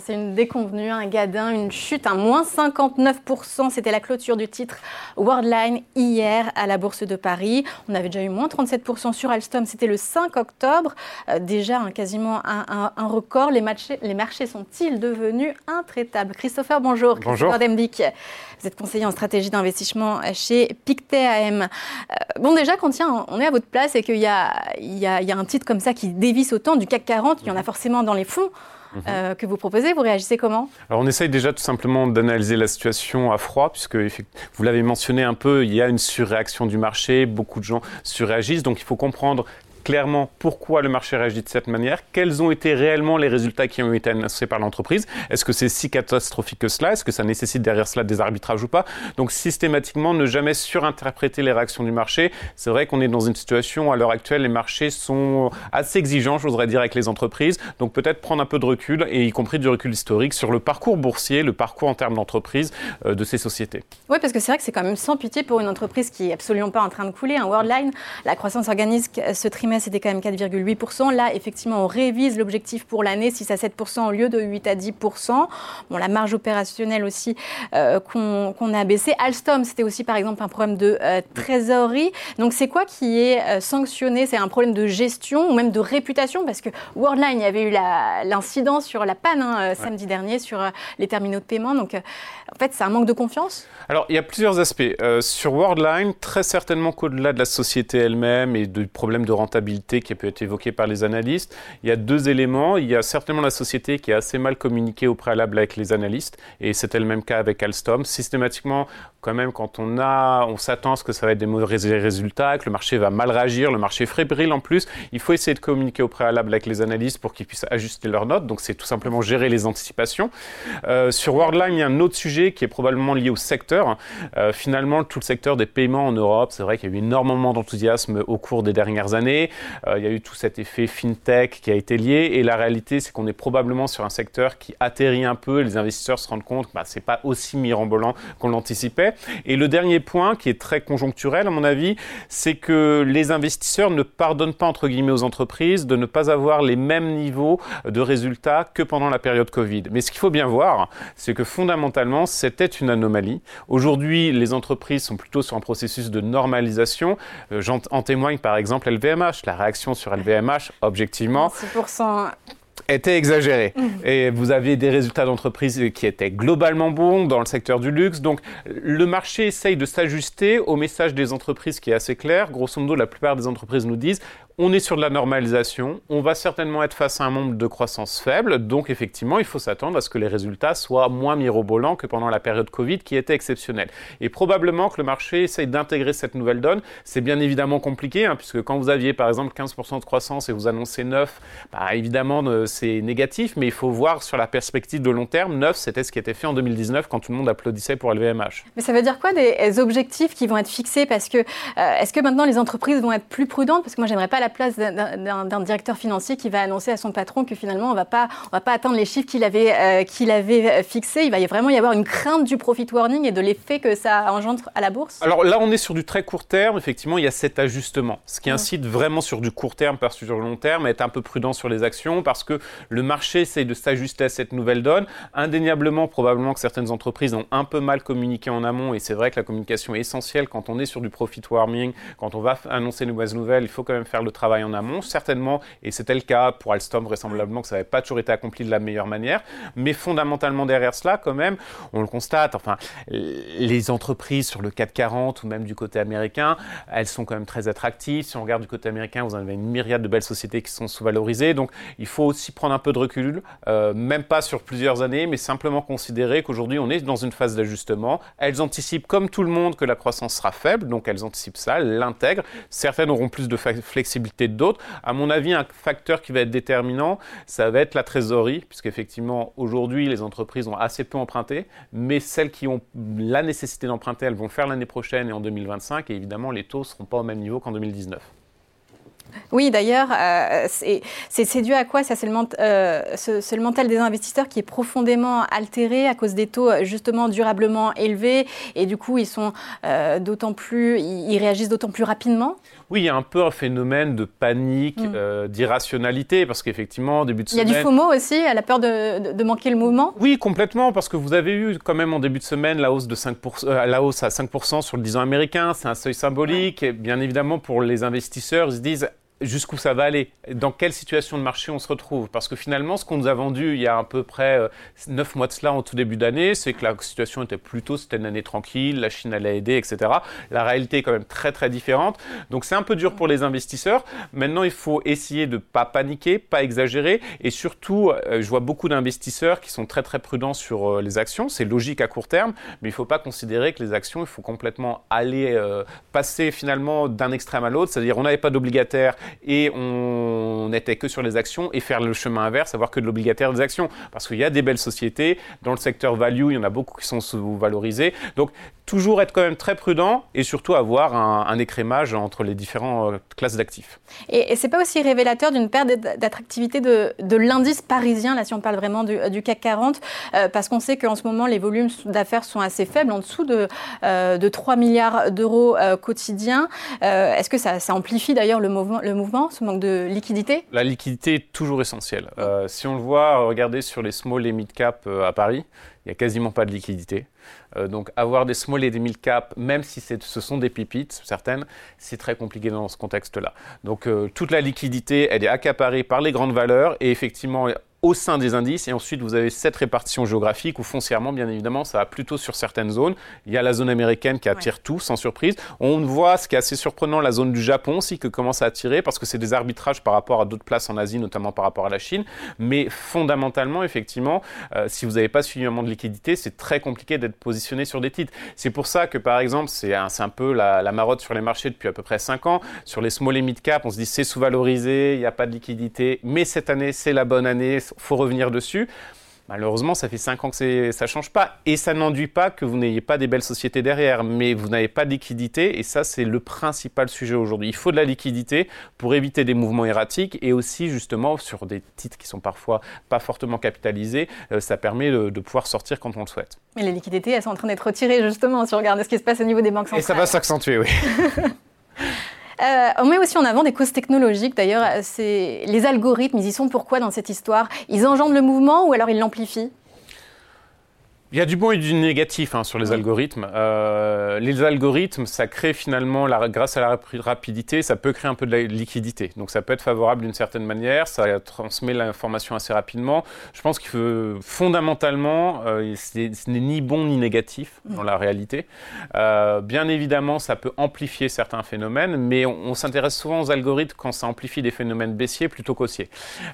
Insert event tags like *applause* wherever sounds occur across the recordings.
C'est une déconvenue, un gadin, une chute, un moins 59%. C'était la clôture du titre Worldline hier à la Bourse de Paris. On avait déjà eu moins 37% sur Alstom, c'était le 5 octobre. Euh, déjà quasiment un, record. Les marchés, les marchés sont-ils devenus intraitables? Christopher, bonjour. Bonjour. Christopher vous êtes conseiller en stratégie d'investissement chez Pictet AM. Euh, bon, déjà, quand on est à votre place et qu'il y a un titre comme ça qui dévisse autant du CAC 40, il y en a forcément dans les fonds. Mhm. Euh, que vous proposez. Vous réagissez comment? Alors on essaye déjà tout simplement d'analyser la situation à froid, puisque vous l'avez mentionné un peu, il y a une surréaction du marché, beaucoup de gens surréagissent, donc il faut comprendre clairement pourquoi le marché réagit de cette manière, quels ont été réellement les résultats qui ont été annoncés par l'entreprise, est-ce que c'est si catastrophique que cela, est-ce que ça nécessite derrière cela des arbitrages ou pas. Donc systématiquement, ne jamais surinterpréter les réactions du marché. C'est vrai qu'on est dans une situation, à l'heure actuelle, les marchés sont assez exigeants, j'oserais dire, avec les entreprises. Donc peut-être prendre un peu de recul, et y compris du recul historique, sur le parcours boursier, le parcours en termes d'entreprise euh, de ces sociétés. Oui, parce que c'est vrai que c'est quand même sans pitié pour une entreprise qui est absolument pas en train de couler. Un Worldline, la croissance organique ce trimestre c'était quand même 4,8%. Là, effectivement, on révise l'objectif pour l'année, 6 à 7% au lieu de 8 à 10%. Bon, la marge opérationnelle aussi euh, qu'on a baissée. Alstom, c'était aussi par exemple un problème de euh, trésorerie. Donc c'est quoi qui est euh, sanctionné? C'est un problème de gestion ou même de réputation? Parce que Worldline, il y avait eu l'incident sur la panne hein, samedi dernier sur les terminaux de paiement. Donc en fait, c'est un manque de confiance? Alors il y a plusieurs aspects. sur Worldline, très certainement qu'au-delà de la société elle-même et du problème de rentabilité, qui a pu être évoquée par les analystes. Il y a deux éléments. Il y a certainement la société qui a assez mal communiqué au préalable avec les analystes, et c'était le même cas avec Alstom. Systématiquement, quand même, quand on a, on s'attend à ce que ça va être des mauvais résultats, que le marché va mal réagir, le marché fébrile en plus, il faut essayer de communiquer au préalable avec les analystes pour qu'ils puissent ajuster leurs notes. Donc c'est tout simplement gérer les anticipations. Euh, sur Worldline, il y a un autre sujet qui est probablement lié au secteur. Euh, finalement, tout le secteur des paiements en Europe, c'est vrai qu'il y a eu énormément d'enthousiasme au cours des dernières années. Euh, il y a eu tout cet effet fintech qui a été lié. Et la réalité, c'est qu'on est probablement sur un secteur qui atterrit un peu. les investisseurs se rendent compte que bah, ce n'est pas aussi mirambolant qu'on l'anticipait. Et le dernier point, qui est très conjoncturel à mon avis, c'est que les investisseurs ne pardonnent pas, entre guillemets, aux entreprises de ne pas avoir les mêmes niveaux de résultats que pendant la période Covid. Mais ce qu'il faut bien voir, c'est que fondamentalement, c'était une anomalie. Aujourd'hui, les entreprises sont plutôt sur un processus de normalisation. Euh, en témoigne par exemple LVMH la réaction sur LVMH, objectivement, était exagérée. Mmh. Et vous aviez des résultats d'entreprise qui étaient globalement bons dans le secteur du luxe. Donc le marché essaye de s'ajuster au message des entreprises qui est assez clair. Grosso modo, la plupart des entreprises nous disent on est sur de la normalisation, on va certainement être face à un monde de croissance faible, donc effectivement, il faut s'attendre à ce que les résultats soient moins mirobolants que pendant la période Covid qui était exceptionnelle. Et probablement que le marché essaye d'intégrer cette nouvelle donne. C'est bien évidemment compliqué, hein, puisque quand vous aviez par exemple 15% de croissance et vous annoncez 9, bah, évidemment c'est négatif, mais il faut voir sur la perspective de long terme, 9 c'était ce qui était fait en 2019 quand tout le monde applaudissait pour LVMH. Mais ça veut dire quoi des objectifs qui vont être fixés? Parce que euh, est-ce que maintenant les entreprises vont être plus prudentes? Parce que moi j'aimerais pas la place d'un directeur financier qui va annoncer à son patron que finalement on va pas, on va pas atteindre les chiffres qu'il avait, euh, qu'il avait euh, fixés. Il va y vraiment y avoir une crainte du profit warning et de l'effet que ça engendre à la bourse. Alors là, on est sur du très court terme. Effectivement, il y a cet ajustement, ce qui incite vraiment sur du court terme par sur le long terme à être un peu prudent sur les actions parce que le marché essaye de s'ajuster à cette nouvelle donne. Indéniablement, probablement que certaines entreprises ont un peu mal communiqué en amont et c'est vrai que la communication est essentielle quand on est sur du profit warning, quand on va annoncer une mauvaise nouvelle, il faut quand même faire le travail en amont, certainement, et c'était le cas pour Alstom vraisemblablement que ça n'avait pas toujours été accompli de la meilleure manière, mais fondamentalement derrière cela, quand même, on le constate, enfin, les entreprises sur le 440 ou même du côté américain, elles sont quand même très attractives. Si on regarde du côté américain, vous avez une myriade de belles sociétés qui sont sous-valorisées, donc il faut aussi prendre un peu de recul, euh, même pas sur plusieurs années, mais simplement considérer qu'aujourd'hui on est dans une phase d'ajustement. Elles anticipent comme tout le monde que la croissance sera faible, donc elles anticipent ça, l'intègrent. Certaines auront plus de flexibilité d'autres. À mon avis, un facteur qui va être déterminant, ça va être la trésorerie, puisqu'effectivement, aujourd'hui, les entreprises ont assez peu emprunté, mais celles qui ont la nécessité d'emprunter, elles vont faire l'année prochaine et en 2025, et évidemment, les taux ne seront pas au même niveau qu'en 2019. Oui, d'ailleurs, euh, c'est dû à quoi? Ça, c'est le, euh, mental des investisseurs qui est profondément altéré à cause des taux euh, justement durablement élevés, et du coup, ils sont d'autant plus, ils réagissent d'autant plus rapidement? Oui, il y a un peu un phénomène de panique, mm. d'irrationalité, parce qu'effectivement, début de semaine. Il y a du FOMO aussi, à la peur de, de, manquer le mouvement? Oui, complètement, parce que vous avez eu quand même en début de semaine la hausse de 5%, la hausse à 5% sur le 10 ans américain, c'est un seuil symbolique, et bien évidemment pour les investisseurs, ils se disent jusqu'où ça va aller, dans quelle situation de marché on se retrouve? Parce que finalement, ce qu'on nous a vendu il y a à peu près euh, neuf mois de cela, en tout début d'année, c'est que la situation était plutôt, c'était une année tranquille, la Chine allait aider, etc. La réalité est quand même très très différente. Donc c'est un peu dur pour les investisseurs. Maintenant, il faut essayer de ne pas paniquer, pas exagérer. Et surtout, euh, je vois beaucoup d'investisseurs qui sont très très prudents sur euh, les actions. C'est logique à court terme, mais il ne faut pas considérer que les actions, il faut complètement aller passer finalement d'un extrême à l'autre. C'est-à-dire, on n'avait pas d'obligataire et on n'était que sur les actions et faire le chemin inverse, avoir que de l'obligataire des actions. Parce qu'il y a des belles sociétés, dans le secteur value, il y en a beaucoup qui sont sous-valorisées. Donc toujours être quand même très prudent et surtout avoir un, écrémage entre les différentes euh, classes d'actifs. Et, et c'est pas aussi révélateur d'une perte d'attractivité de, l'indice parisien, là si on parle vraiment du, CAC 40, euh, parce qu'on sait qu'en ce moment les volumes d'affaires sont assez faibles, en dessous de, euh, de 3 milliards d'euros quotidiens. Est-ce que ça, ça amplifie d'ailleurs le mouvement, le mouvement, ce manque de liquidité? La liquidité est toujours essentielle. si on le voit, regardez sur les small et mid cap à Paris, il n'y a quasiment pas de liquidité. Euh, donc avoir des small et des mid cap, même si ce sont des pépites, certaines, c'est très compliqué dans ce contexte-là. Donc euh, toute la liquidité, elle est accaparée par les grandes valeurs et effectivement au sein des indices. Et ensuite, vous avez cette répartition géographique où foncièrement, bien évidemment, ça va plutôt sur certaines zones. Il y a la zone américaine qui attire tout, sans surprise. On voit, ce qui est assez surprenant, la zone du Japon aussi, qui commence à attirer, parce que c'est des arbitrages par rapport à d'autres places en Asie, notamment par rapport à la Chine. Mais fondamentalement, effectivement, euh, si vous n'avez pas suffisamment de liquidité, c'est très compliqué d'être positionné sur des titres. C'est pour ça que, par exemple, c'est un, un, peu la, la, marotte sur les marchés depuis à peu près 5 ans. Sur les small et mid cap, on se dit c'est sous-valorisé, il n'y a pas de liquidité. Mais cette année, c'est la bonne année faut revenir dessus. Malheureusement, ça fait 5 ans que ça ne change pas. Et ça n'enduit pas que vous n'ayez pas des belles sociétés derrière, mais vous n'avez pas de liquidité. Et ça, c'est le principal sujet aujourd'hui. Il faut de la liquidité pour éviter des mouvements erratiques et aussi, justement, sur des titres qui sont parfois pas fortement capitalisés, euh, ça permet de, de, pouvoir sortir quand on le souhaite. Mais les liquidités, elles sont en train d'être retirées, justement, si on regarde ce qui se passe au niveau des banques centrales. Et ça va s'accentuer, oui. *laughs* Euh, on met aussi en avant des causes technologiques. D'ailleurs, c'est les algorithmes, ils y sont pourquoi dans cette histoire? Ils engendrent le mouvement ou alors ils l'amplifient? Il y a du bon et du négatif hein, sur les algorithmes. Euh, les algorithmes, ça crée finalement, la, grâce à la rapidité, ça peut créer un peu de liquidité. Donc ça peut être favorable d'une certaine manière, ça transmet l'information assez rapidement. Je pense qu'il faut fondamentalement, euh, ce n'est ni bon ni négatif dans la réalité. Euh, bien évidemment, ça peut amplifier certains phénomènes, mais on, on s'intéresse souvent aux algorithmes quand ça amplifie des phénomènes baissiers plutôt qu'haussiers.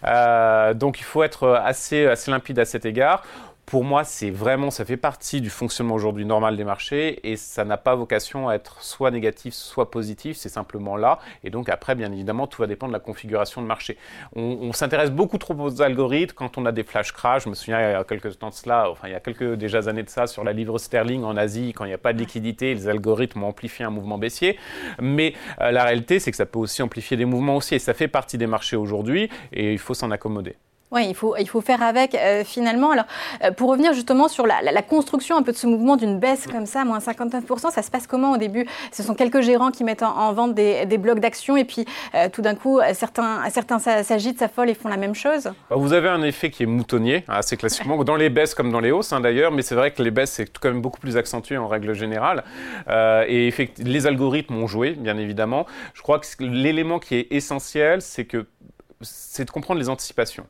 Euh, donc il faut être assez, assez limpide à cet égard pour moi, c'est vraiment, ça fait partie du fonctionnement aujourd'hui normal des marchés et ça n'a pas vocation à être soit négatif, soit positif, c'est simplement là. Et donc après, bien évidemment, tout va dépendre de la configuration de marché. On, s'intéresse beaucoup trop aux algorithmes quand on a des flash crash. Je me souviens il y a quelques temps de cela, enfin il y a quelques déjà années de ça, sur la livre sterling en Asie, quand il n'y a pas de liquidité, les algorithmes ont amplifié un mouvement baissier. Mais euh, la réalité, c'est que ça peut aussi amplifier des mouvements aussi et ça fait partie des marchés aujourd'hui et il faut s'en accommoder. Oui, il faut, il faut faire avec euh, finalement. Alors, euh, pour revenir justement sur la, construction un peu de ce mouvement d'une baisse comme ça, moins 59%, ça se passe comment au début? Ce sont quelques gérants qui mettent en, vente des, blocs d'action et puis euh, tout d'un coup, certains, certains s'agitent, s'affolent et font la même chose? Bah, Vous avez un effet qui est moutonnier, hein, assez classiquement, dans les baisses comme dans les hausses hein, d'ailleurs, mais c'est vrai que les baisses, c'est quand même beaucoup plus accentué en règle générale. et les algorithmes ont joué, bien évidemment. Je crois que l'élément qui est essentiel, c'est que c'est de comprendre les anticipations.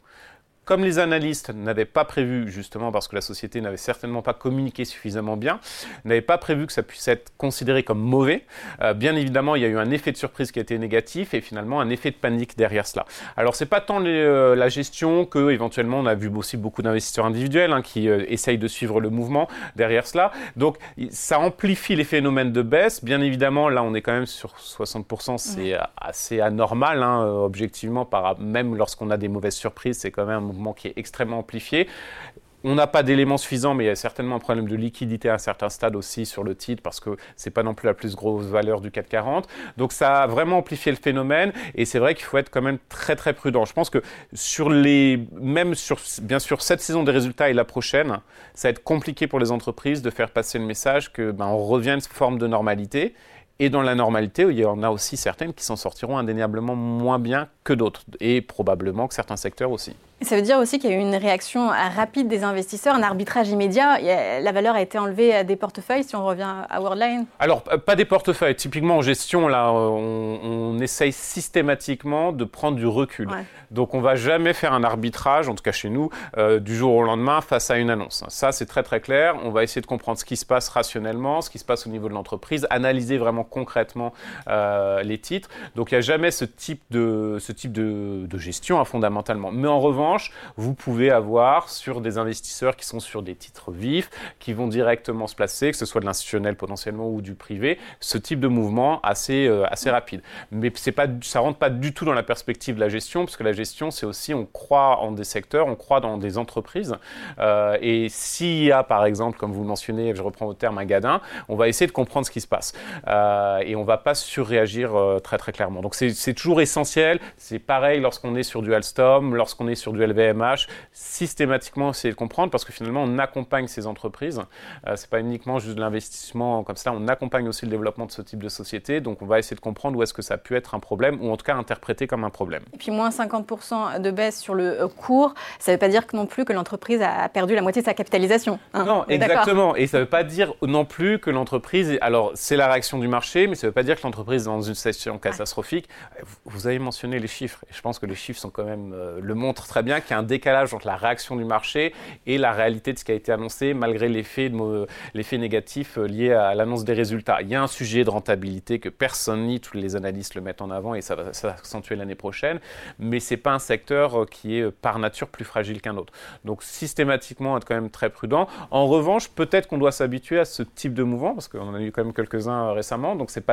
Comme les analystes n'avaient pas prévu, justement parce que la société n'avait certainement pas communiqué suffisamment bien, n'avaient pas prévu que ça puisse être considéré comme mauvais, euh, bien évidemment, il y a eu un effet de surprise qui a été négatif et finalement un effet de panique derrière cela. Alors, c'est pas tant euh, la gestion que, éventuellement, on a vu aussi beaucoup d'investisseurs individuels hein, qui euh, essayent de suivre le mouvement derrière cela. Donc, ça amplifie les phénomènes de baisse. Bien évidemment, là, on est quand même sur 60%, c'est assez anormal, hein, objectivement, par, même lorsqu'on a des mauvaises surprises, c'est quand même mouvement qui est extrêmement amplifié. on n'a pas d'éléments suffisants, mais il y a certainement un problème de liquidité à un certain stade aussi sur le titre parce que c'est pas non plus la plus grosse valeur du CAC 40. Donc ça a vraiment amplifié le phénomène et c'est vrai qu'il faut être quand même très très prudent. Je pense que sur les, même sur bien sûr cette saison des résultats et la prochaine, ça va être compliqué pour les entreprises de faire passer le message que ben, on revient à une forme de normalité. Et dans la normalité, il y en a aussi certaines qui s'en sortiront indéniablement moins bien que d'autres, et probablement que certains secteurs aussi. Ça veut dire aussi qu'il y a eu une réaction rapide des investisseurs, un arbitrage immédiat. La valeur a été enlevée à des portefeuilles, si on revient à Worldline Alors, pas des portefeuilles. Typiquement, en gestion, là, on, essaye systématiquement de prendre du recul. Donc, on va jamais faire un arbitrage, en tout cas chez nous, euh, du jour au lendemain face à une annonce. Ça, c'est très très clair. On va essayer de comprendre ce qui se passe rationnellement, ce qui se passe au niveau de l'entreprise, analyser vraiment concrètement euh, les titres. Donc, il n'y a jamais ce type de, ce type de, de gestion, hein, fondamentalement. Mais en revanche, vous pouvez avoir sur des investisseurs qui sont sur des titres vifs, qui vont directement se placer, que ce soit de l'institutionnel potentiellement ou du privé, ce type de mouvement assez, euh, assez rapide. Mais c'est pas, ça rentre pas du tout dans la perspective de la gestion, parce que la gestion, c'est aussi, on croit en des secteurs, on croit dans des entreprises. Euh, et s'il y a, par exemple, comme vous le mentionnez, je reprends au terme, un gadin, on va essayer de comprendre ce qui se passe. Euh, et on va pas surréagir très très clairement. Donc c'est toujours essentiel. C'est pareil lorsqu'on est sur du Alstom, lorsqu'on est sur du LVMH, systématiquement essayer de comprendre parce que finalement on accompagne ces entreprises. Euh, c'est pas uniquement juste de l'investissement comme ça, on accompagne aussi le développement de ce type de société. Donc on va essayer de comprendre où est-ce que ça a pu être un problème ou en tout cas interprété comme un problème. Et puis moins 50% de baisse sur le euh, cours, ça ne veut pas dire non plus que l'entreprise a perdu la moitié de sa capitalisation. Hein. non, exactement. Et ça ne veut pas dire non plus que l'entreprise, alors c'est la réaction du marché, mais ça ne veut pas dire que l'entreprise est dans une situation catastrophique. Vous avez mentionné les chiffres, et je pense que les chiffres sont quand même euh, le montrent très bien qu'il y a un décalage entre la réaction du marché et la réalité de ce qui a été annoncé, malgré l'effet négatif euh, lié à l'annonce des résultats. Il y a un sujet de rentabilité que personne nie, tous les analystes le mettent en avant et ça va s'accentuer l'année prochaine, mais ce n'est pas un secteur euh, qui est euh, par nature plus fragile qu'un autre. Donc systématiquement, être quand même très prudent. En revanche, peut-être qu'on doit s'habituer à ce type de mouvement, parce qu'on en a eu quand même quelques-uns récemment, donc c'est pas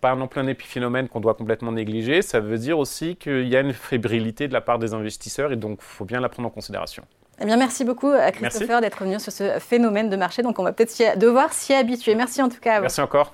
pas non plus un épiphénomène qu'on doit complètement négliger. Ça veut dire aussi qu'il y a une fébrilité de la part des investisseurs et donc il faut bien la prendre en considération. Eh bien, merci beaucoup, Christopher, d'être venu sur ce phénomène de marché. Donc, on va peut-être devoir s'y habituer. Merci en tout cas. Merci encore.